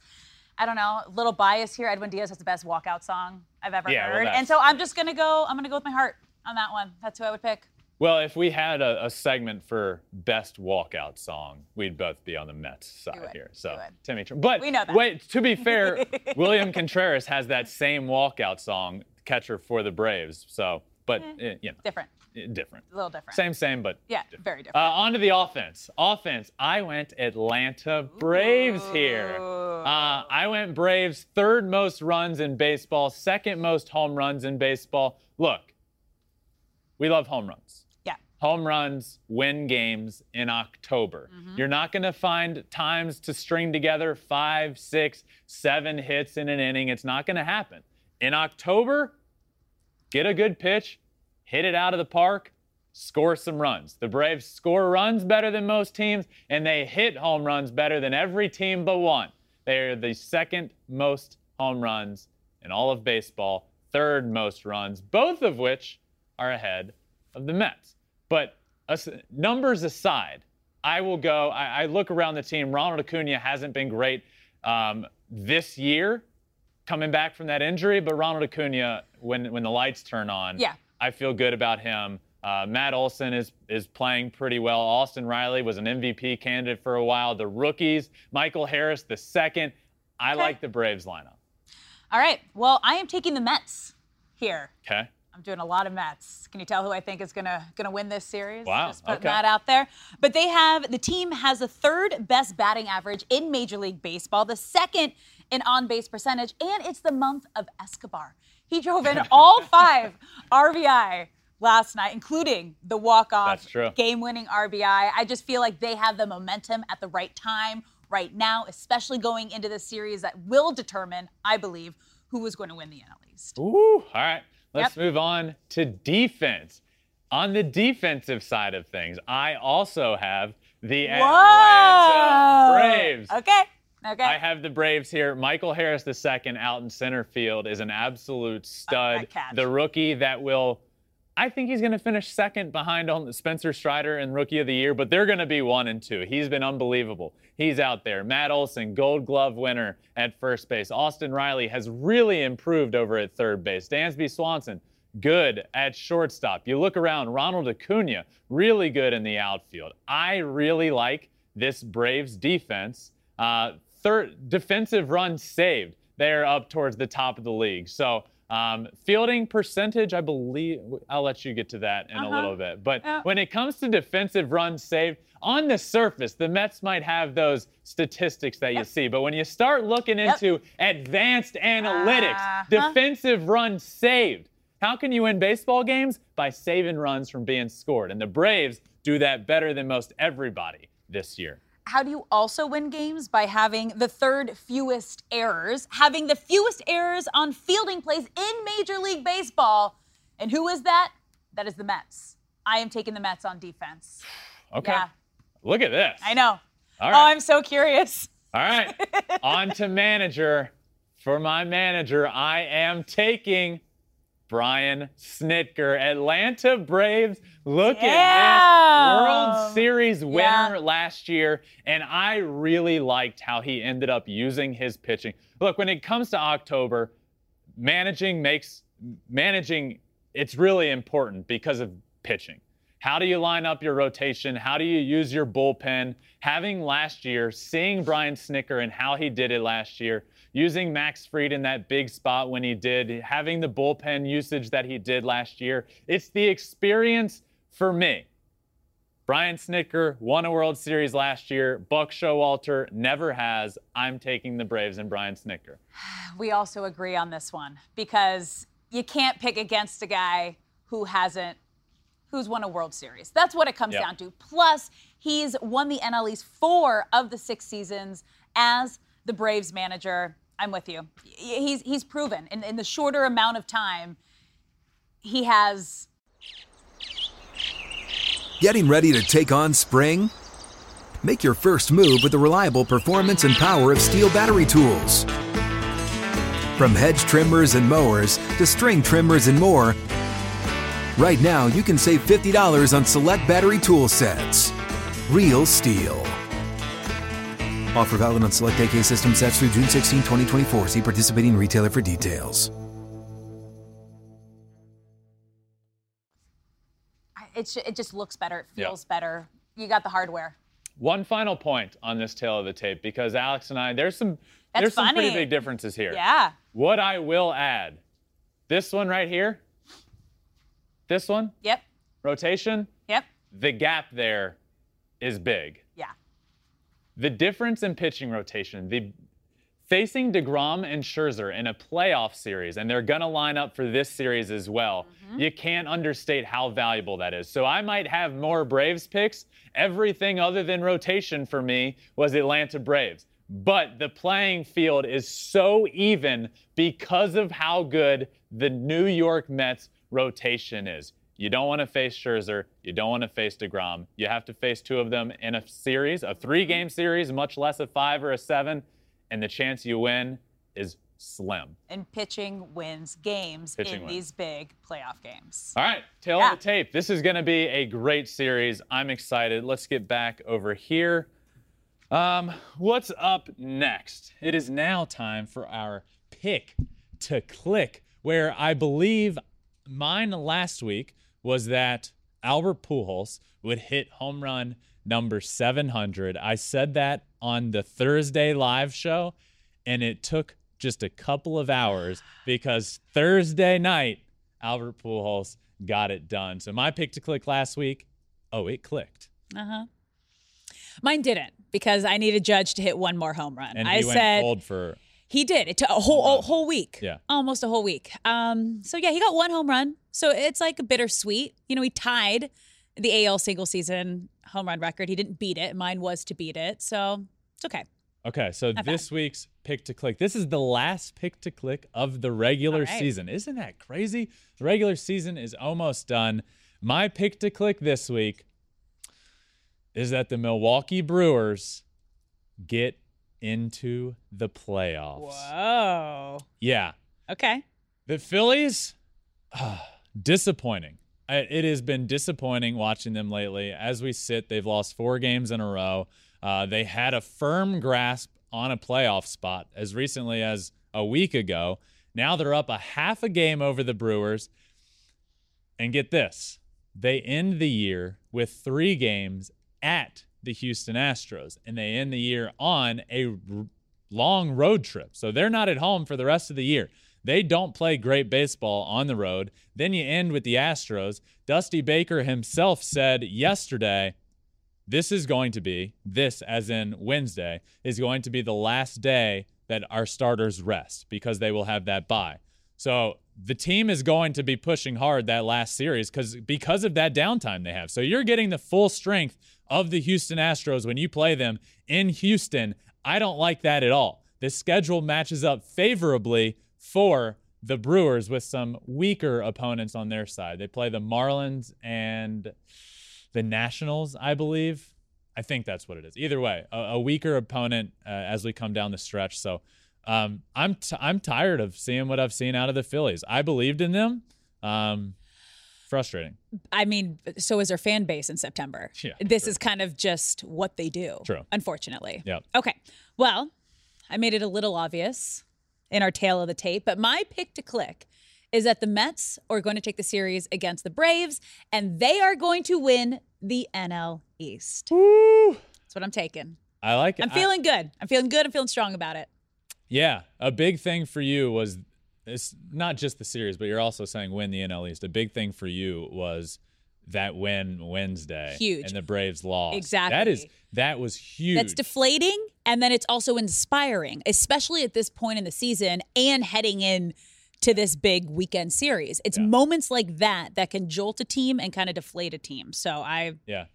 I don't know, a little bias here. Edwin Diaz has the best walkout song I've ever Yeah, heard. that's- and so I'm just going to go, I'm going to go with my heart on that one. That's who I would pick. Well, if we had a, a segment for best walkout song, we'd both be on the Mets side would. here. So Timmy, but We know that. wait. To be fair, William Contreras has that same walkout song, catcher for the Braves. So, but eh, you know, Different, eh, different. a little different. Same, same, but Yeah, different. very different. Uh, on to the offense. Offense. I went Atlanta Braves here. Uh, I went Braves, third most runs in baseball, second most home runs in baseball. Look, we love home runs. Home runs win games in October. Mm-hmm. You're not going to find times to string together five, six, seven hits in an inning. It's not going to happen. In October, get a good pitch, hit it out of the park, score some runs. The Braves score runs better than most teams, and they hit home runs better than every team but one. They are the second most home runs in all of baseball, third most runs, both of which are ahead of the Mets. But us- numbers aside, I will go. I, I look around the team. Ronald Acuna hasn't been great um, this year, coming back from that injury. But Ronald Acuna, when when the lights turn on, Yeah. I feel good about him. Uh, Matt Olson is is playing pretty well. Austin Riley was an MVP candidate for a while. The rookies, Michael Harris, the second. I Okay. like the Braves lineup. All right. Well, I am taking the Mets here. Okay. I'm doing a lot of Mets. Can you tell who I think is gonna gonna win this series? Wow, Just putting okay. that out there. But they have the team has the third best batting average in Major League Baseball, the second in on-base percentage, and it's the month of Escobar. He drove in all five RBI last night, including the walk-off game-winning RBI. I just feel like they have the momentum at the right time right now, especially going into this series that will determine, I believe, who is going to win the NL East. Ooh, all right. Let's Yep. move on to defense. On the defensive side of things, I also have the Atlanta Braves. Okay. Okay. I have the Braves here. Michael Harris II out in center field is an absolute stud. The rookie that will, I think he's going to finish second behind on Spencer Strider in Rookie of the Year, but they're going to be one and two. He's been unbelievable. He's out there. Matt Olson, Gold Glove winner at first base. Austin Riley has really improved over at third base. Dansby Swanson, good at shortstop. You look around, Ronald Acuna, really good in the outfield. I really like this Braves defense. Uh, third defensive runs saved. They're up towards the top of the league. So um, fielding percentage, I believe I'll let you get to that in a Uh-huh. little bit. But Yeah. when it comes to defensive runs saved, on the surface, the Mets might have those statistics that you see. But when you start looking Yep. into advanced analytics, Uh-huh. defensive runs saved. How can you win baseball games? By saving runs from being scored. And the Braves do that better than most everybody this year. How do you also win games? By having the third fewest errors, having the fewest errors on fielding plays in Major League Baseball. And who is that? That is the Mets. I am taking the Mets on defense. Okay. Yeah, Look at this. I know. All Oh. I'm so curious. All right. On to manager. For my manager, I am taking Brian Snitker. Atlanta Braves. Look at this World Series winner Yeah. last year. And I really liked how he ended up using his pitching. Look, when it comes to October, managing makes managing it's really important because of pitching. How do you line up your rotation? How do you use your bullpen? Having last year, seeing Brian Snitker and how he did it last year, using Max Fried in that big spot when he did, having the bullpen usage that he did last year, it's the experience for me. Brian Snitker won a World Series last year. Buck Showalter never has. I'm taking the Braves and Brian Snitker. We also agree on this one because you can't pick against a guy who hasn't who's won a World Series. That's what it comes Yep. down to. Plus, he's won the NL East four of the six seasons as the Braves manager. I'm with you. He's he's proven in, in the shorter amount of time he has Getting ready to take on spring? Make your first move with the reliable performance and power of STIHL battery tools. From hedge trimmers and mowers to string trimmers and more, right now you can save $50 on select battery tool sets. Real STIHL. Offer valid on select AK system sets through June 16, 2024. See participating retailer for details. It's, it just looks better. It Yeah. feels better. You got the hardware. One final point on this tale of the tape because Alex and I, there's some That's there's some pretty big differences here. Yeah. What I will add, this one right here, this one, Yep. rotation, Yep. the gap there is big. Yeah. The difference in pitching rotation, the facing DeGrom and Scherzer in a playoff series, and they're gonna line up for this series as well. Mm-hmm. You can't understate how valuable that is. So I might have more Braves picks. Everything other than rotation for me was Atlanta Braves. But the playing field is so even because of how good the New York Mets rotation is. You don't want to face Scherzer. You don't want to face DeGrom. You have to face two of them in a series, a three game series, much less a five or a seven. And the chance you win is slim. And pitching wins games Pitching in wins. these big playoff games. All right, tale Yeah. of the tape. This is going to be a great series. I'm excited. Let's get back over here. Um, what's up next? It is now time for our pick to click, where I believe mine last week was that Albert Pujols would hit home run number 700. I said that on the Thursday live show, and it took just a couple of hours because Thursday night, Albert Pujols got it done. So my pick to click last week, oh, it clicked. Uh huh. Mine didn't because I needed Judge to hit one more home run. And I he went said cold for he did. It took a whole a whole week. Yeah. almost a whole week. Um. So yeah, he got one home run. So it's like a bittersweet. You know, he tied the AL single season home run record. He didn't beat it. Mine was to beat it. So it's okay. Okay, so Not this week's pick to click. This is the last pick to click of the regular right. season. Isn't that crazy? The regular season is almost done. My pick to click this week is that the Milwaukee Brewers get into the playoffs. Whoa. Yeah. Okay. The Phillies, disappointing. I- It has been disappointing watching them lately. As we sit, they've lost four games in a row. Uh, they had a firm grasp on a playoff spot as recently as a week ago. Now they're up a half a game over the Brewers. And get this they end the year with three games at the Houston Astros, and they end the year on a r- long road trip. So they're not at home for the rest of the year. They don't play great baseball on the road. Then you end with the Astros. Dusty Baker himself said yesterday, this is going to be, this as in Wednesday, is going to be the last day that our starters rest because they will have that bye. So the team is going to be pushing hard that last series because because of that downtime they have. So you're getting the full strength of the Houston Astros when you play them in Houston. I don't like that at all. The schedule matches up favorably for the Brewers with some weaker opponents on their side. They play the Marlins and the Nationals, I believe. I think that's what it is. Either way, a, a weaker opponent uh, as we come down the stretch. So um, I'm t- I'm tired of seeing what I've seen out of the Phillies. I believed in them. Um, frustrating. I mean, so is their fan base in September. Yeah, This true. is kind of just what they do. True. Unfortunately. Yep. Okay. Well, I made it a little obvious in our tale of the tape, but my pick to click is that the Mets are going to take the series against the Braves and they are going to win the NL East. Woo. That's what I'm taking. I like it. I'm I- feeling good. I'm feeling good. I'm feeling strong about it. Yeah, a big thing for you was it's not just the series, but you're also saying win the NL East. A big thing for you was that win Wednesday, Huge. and the Braves lost. Exactly. That is that was huge. That's deflating and then it's also inspiring, especially at this point in the season and heading in to this big weekend series. It's Yeah. moments like that that can jolt a team and kind of deflate a team. So I Yeah.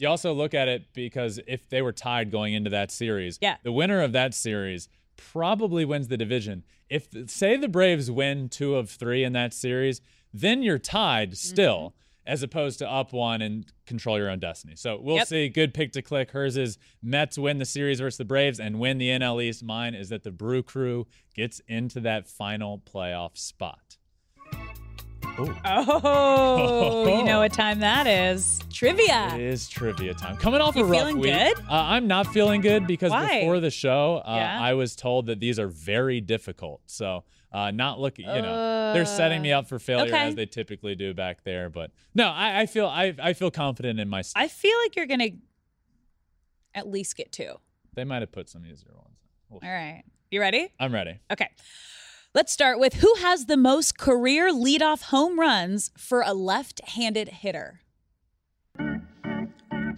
You also look at it because if they were tied going into that series, Yeah. the winner of that series probably wins the division. If say the Braves win two of three in that series, then you're tied mm-hmm. still. as opposed to up one and control your own destiny. So we'll Yep. see. Good pick to click. Hers is Mets win the series versus the Braves and win the NL East. Mine is that the Brew Crew gets into that final playoff spot. Ooh. Oh, you know what time that is? Trivia. It is trivia time. Coming off You a rough feeling week. good? Uh, I'm not feeling good because Why? before the show, uh, Yeah? I was told that these are very difficult. So, uh, not looking, you know, they're setting me up for failure okay. as they typically do back there. But no, I, I feel I, I feel confident in my. I feel like you're gonna at least get two. they might have put some easier ones. We'll- All right. You ready? I'm ready. Okay. Let's start with who has the most career leadoff home runs for a left-handed hitter?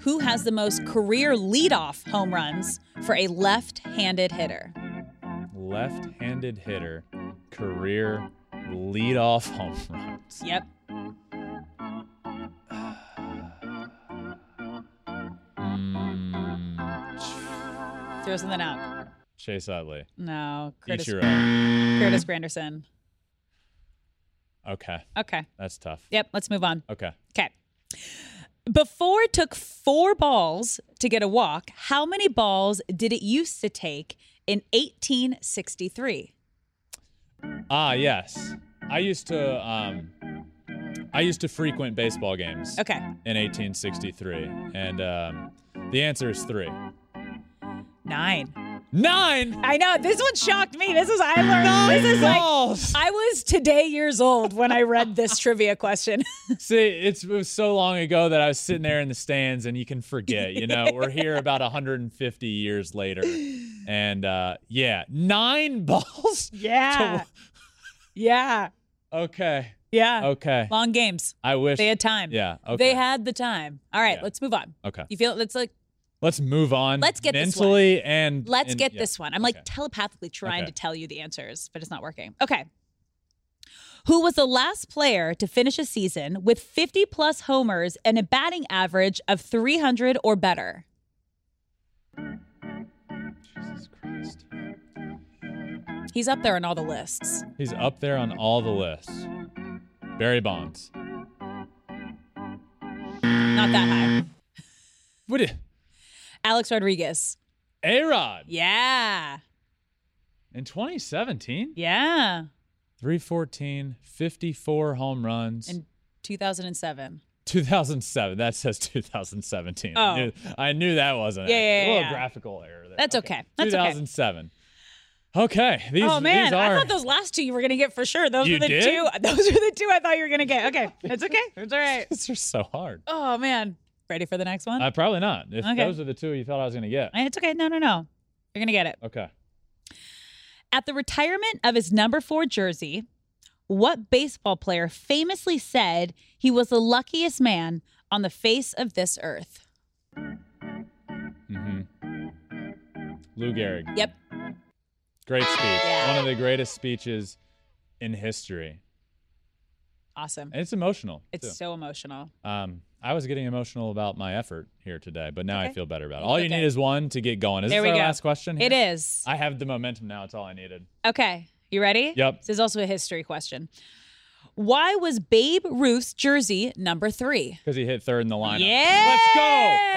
Who has the most career leadoff home runs for a left-handed hitter? Left-handed hitter, career leadoff home runs. Yep. Mm, Throw something out. Chase Utley. No, Curtis. Curtis Granderson. Okay, Okay. that's tough. Yep. Let's move on. Okay. Okay. Before it took four balls to get a walk, how many balls did it used to take in 1863? Ah, yes. I used to um I used to frequent baseball games Okay. in 1863 and um the answer is 3. Nine. 9 I know. This one shocked me. This is, I learned. This is like. I was today years old when I read this trivia question. See, it's, it was so long ago that I was sitting there in the stands and you can forget, you know. We're here about 150 years later. And uh yeah, 9 balls. yeah. Yeah. Okay. Yeah. Okay. Long games. I wish They had time. Yeah, okay. They had the time. All right, Yeah. let's move on. Okay. You feel let's like Let's move on. Let's get this one. and let's and- get yeah. this one. I'm like Okay. telepathically trying Okay. to tell you the answers, but it's not working. Okay. Who was the last player to finish a season with 50 plus homers and a batting average of 300 or better? Jesus Christ. He's up there on all the lists. He's up there on all the lists. Barry Bonds. Not that high. What? Alex Rodriguez. A Rod Yeah. in 2017, Yeah. 314, 54 home runs. In 2007. 2007. That says 2017. Oh. I, knew, I knew that wasn't. Yeah, accurate. yeah, A little yeah. graphical error there. That's okay. That's okay. 2007. Okay. These, oh man, these I thought those last two you were gonna get for sure. Those You were the did? two. Those are the two I thought you were gonna get. Okay, it's okay. It's all right. These are so hard. Oh man, ready for the next one? Uh, probably not. If Okay. those are the two you thought I was going to get. it's okay. No, no, no. You're gonna get it. Okay. At the retirement of his number four jersey, what baseball player famously said he was the luckiest man on the face of this earth? Mm-hmm. Lou Gehrig. Yep. Great speech. Yeah. One of the greatest speeches in history. Awesome. And it's emotional. It's too. so emotional. Um, I was getting emotional about my effort here today, but now I feel better about it. All you need is one to get going. Is There this our go. last question? It here? is. I have the momentum now. It's all I needed. Okay. You ready? Yep. This is also a history question. Why was Babe Ruth's jersey number three? Because he hit third in the lineup. Yeah. Let's go.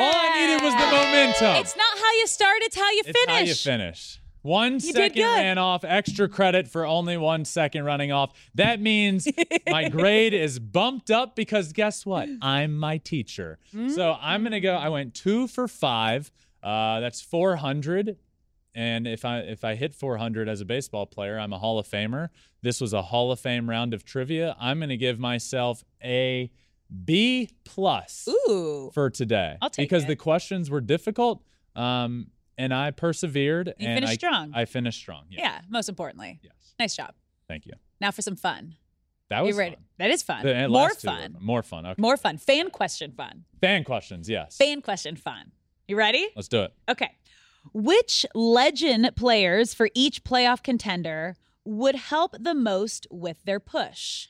All I needed was the momentum. It's not how you start, it's how you It's how you finish. One You second ran off, extra credit for only one second running off. That means my grade is bumped up because guess what? I'm my teacher. So I'm gonna go. I went two for five. Uh, that's 400. And if I if I hit 400 as a baseball player, I'm a Hall of Famer. This was a Hall of Fame round of trivia. I'm gonna give myself a B plus Ooh. for today because it. the questions were difficult. Um, and I persevered. You and finished I, strong. I finished strong. Yeah. Yeah, most importantly. Yes. Nice job. Thank you. Now for some fun. That was ready? fun. That is fun. The- More two fun. More fun. Okay. More fun. Fan question fun. Fan questions. Yes. Fan question fun. You ready? Let's do it. Okay. Which legend players for each playoff contender would help the most with their push?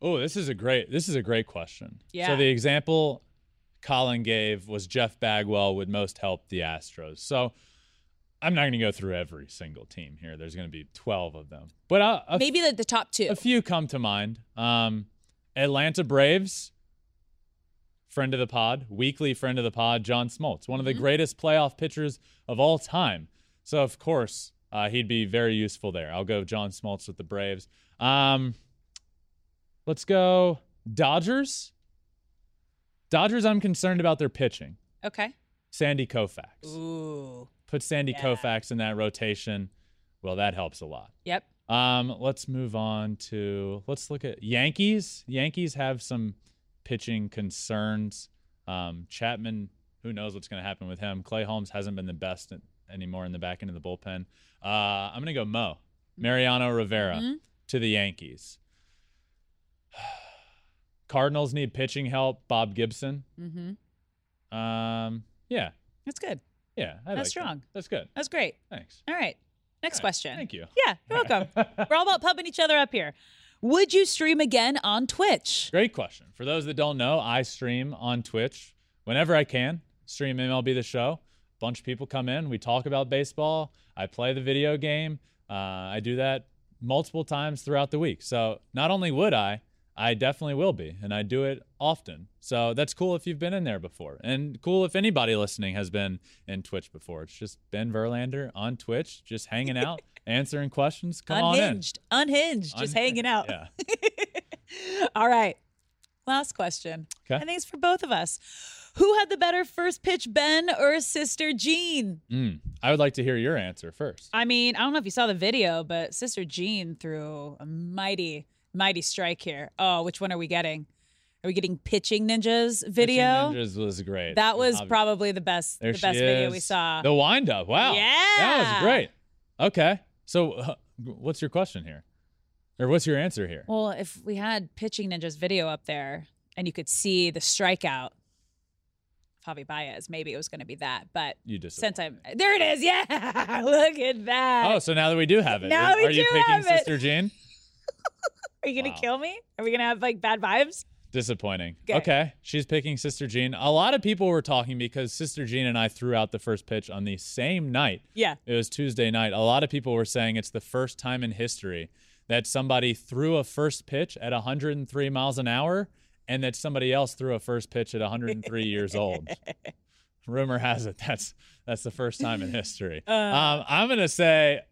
Oh, this is a great. This is a great question. Yeah. So the example Colin gave was Jeff Bagwell would most help the Astros. So I'm not going to go through every single team here. There's going to be 12 of them, but uh, a, Maybe the, the top two. a few come to mind. Um, Atlanta Braves, friend of the pod, weekly friend of the pod, John Smoltz, one of the greatest playoff pitchers of all time. So, of course, uh, he'd be very useful there. I'll go John Smoltz with the Braves. Um, let's go Dodgers. Dodgers, I'm concerned about their pitching. Okay. Sandy Koufax. Ooh. Put Sandy Yeah. Koufax in that rotation. Well, that helps a lot. Yep. Um, let's move on to let's look at Yankees. Yankees have some pitching concerns. Um, Chapman, who knows what's going to happen with him? Clay Holmes hasn't been the best in- anymore in the back end of the bullpen. Uh, I'm going to go Mo, Mariano Rivera Mhm. to the Yankees. Cardinals need pitching help. Bob Gibson. Mm-hmm. Um, yeah, That's good. yeah, I like That's that. strong. That's good. That's great. Thanks. All right. Next question. Thank you. Yeah, you're welcome. We're all about pumping each other up here. Would you stream again on Twitch? Great question. For those that don't know, I stream on Twitch whenever I can. Stream MLB the show. A bunch of people come in. We talk about baseball. I play the video game. Uh, I do that multiple times throughout the week. So not only would I, I definitely will be, and I do it often. So that's cool if you've been in there before, and cool if anybody listening has been in Twitch before. It's just Ben Verlander on Twitch, just hanging out, answering questions. Come on in. Unhinged. Unhinged. Just hanging out. Yeah. All right. Last question. Okay. I think it's for both of us. Who had the better first pitch, Ben or Sister Jean? Mm. I would like to hear your answer first. I mean, I don't know if you saw the video, but Sister Jean threw a mighty, mighty strike here. Oh, which one are we getting? Are we getting Pitching Ninjas video? Pitching Ninjas was great. That was Obvi- probably the best, there the best video we saw. The wind up. Wow. Yeah. That was great. Okay. So, uh, what's your question here? Or what's your answer here? Well, if we had Pitching Ninjas video up there and you could see the strikeout, Javi Baez, maybe it was going to be that. But You just since I'm there, it is. Yeah, look at that. Oh, so now that we do have it, Now is- we are you do picking have it. Sister Jean? Are you going wow. to kill me? Are we going to have like bad vibes? Disappointing. Okay. Okay. She's picking Sister Jean. A lot of people were talking because Sister Jean and I threw out the first pitch on the same night. Yeah. It was Tuesday night. A lot of people were saying it's the first time in history that somebody threw a first pitch at 103 miles an hour and that somebody else threw a first pitch at 103 years old. Rumor has it that's that's the first time in history. Uh. um, I'm gonna say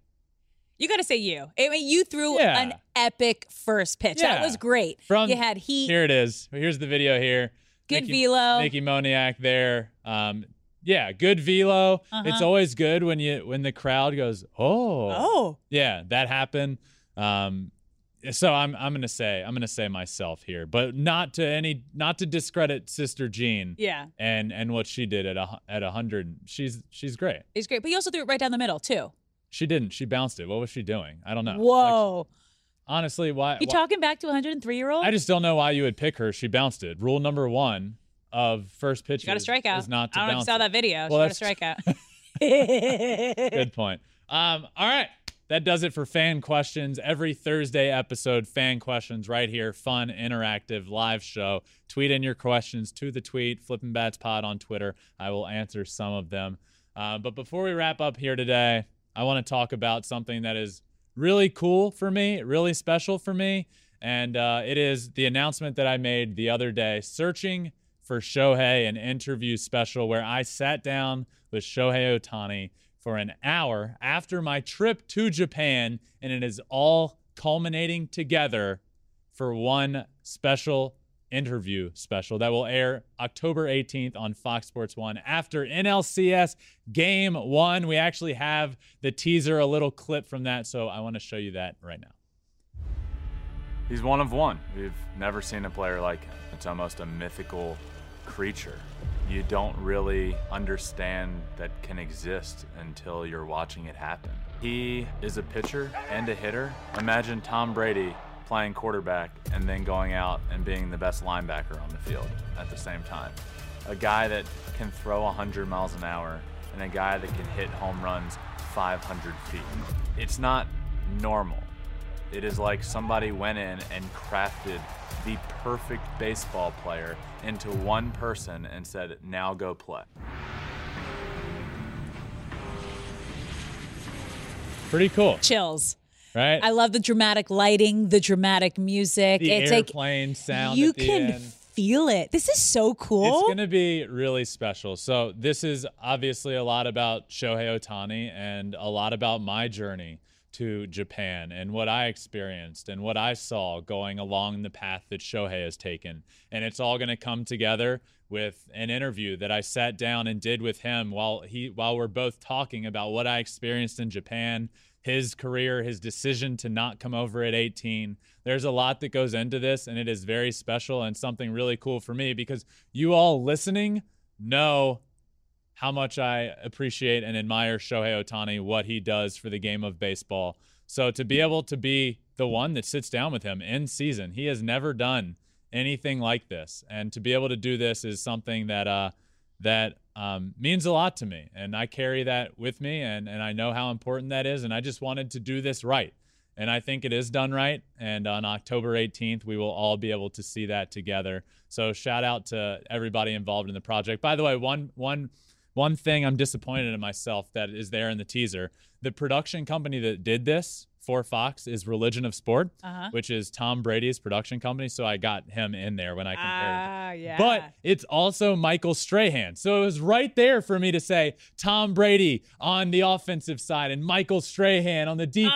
You got to say you. I mean, you threw Yeah. an epic first pitch. That was great. From- you had heat. here it is. Here's the video here. Good Nikki- velo. Mickey Moniak there. Um, yeah, good velo. It's Uh-huh. always good when you when the crowd goes, oh, Oh, Yeah, that happened. Um, so I'm I'm gonna say I'm gonna say myself here, but not to any not to discredit Sister Jean yeah. and and what she did at a at a hundred. She's she's great. It's great. But you also threw it right down the middle, too. She didn't. She bounced it. What was she doing? I don't know. Like, Whoa. honestly, why? you why- talking back to a 103 year old? I just don't know why you would pick her. She bounced it. Rule number one of first pitch got a strikeout. is not to I don't know if you saw it. that video. Well, she got a strikeout. Good point. Um, all right. That does it for fan questions. Every Thursday episode, fan questions right here. Fun, interactive, live show. Tweet in your questions to the tweet, Flippin' Bats Pod on Twitter. I will answer some of them. Uh, but before we wrap up here today, I want to talk about something that is really cool for me, really special for me. And uh, it is the announcement that I made the other day searching for Shohei, an interview special where I sat down with Shohei Ohtani for an hour after my trip to Japan, and it is all culminating together for one special interview special that will air October 18th on Fox Sports 1 after NLCS game 1. We actually have the teaser, a little clip from that, so I want to show you that right now. He's one of one. We've never seen a player like him. It's almost a mythical creature. You don't really understand that can exist until you're watching it happen. He is a pitcher and a hitter. Imagine Tom Brady playing quarterback and then going out and being the best linebacker on the field at the same time. A guy that can throw 100 miles an hour and a guy that can hit home runs 500 feet. It's not normal. It is like somebody went in and crafted the perfect baseball player into one person and said, now go play. Pretty cool. Chills. Right? I love the dramatic lighting, the dramatic music. the it's like airplane sound. you can end. feel it. This is so cool. It's going to be really special. So, this is obviously a lot about Shohei Ohtani and a lot about my journey to Japan and what I experienced and what I saw going along the path that Shohei has taken. And it's all going to come together with an interview that I sat down and did with him while he while we're both talking about what I experienced in Japan, his career, his decision to not come over at 18. There's a lot that goes into this and it is very special and something really cool for me because you all listening know how much I appreciate and admire Shohei Ohtani, what he does for the game of baseball. So to be able to be the one that sits down with him in season, he has never done anything like this, and to be able to do this is something that uh, that um, means a lot to me, and I carry that with me, and and I know how important that is, and I just wanted to do this right. And I think it is done right. And on October 18th, we will all be able to see that together. So shout out to everybody involved in the project. By the way, one one one thing I'm disappointed in myself that is there in the teaser. The production company that did this for Fox is Religion of Sport, Uh-huh. which is Tom Brady's production company. So I got him in there when I compared. Ah, yeah. But it's also Michael Strahan. So it was right there for me to say Tom Brady on the offensive side and Michael Strahan on the defensive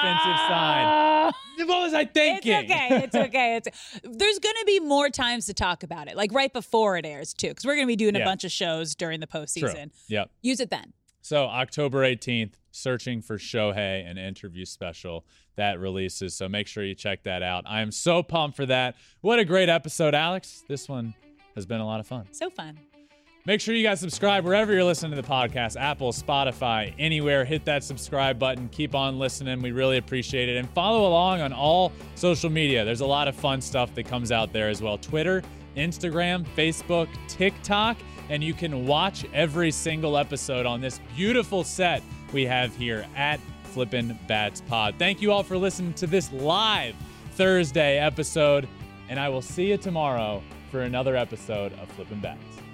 side. Ah. What was I It's okay. It's okay. It's there's going to be more times to talk about it, like right before it airs too, because we're going to be doing a Yeah. bunch of shows during the True. postseason. Yep. Use it then. So October 18th, searching for Shohei, an interview special that releases. So make sure you check that out. I am so pumped for that. What a great episode, Alex. This one has been a lot of fun. So fun. Make sure you guys subscribe wherever you're listening to the podcast Apple, Spotify, anywhere. Hit that subscribe button. Keep on listening. We really appreciate it. And follow along on all social media. There's a lot of fun stuff that comes out there as well Twitter, Instagram, Facebook, TikTok. And you can watch every single episode on this beautiful set we have here at Flippin' Bats Pod. Thank you all for listening to this live Thursday episode. And I will see you tomorrow for another episode of Flippin' Bats.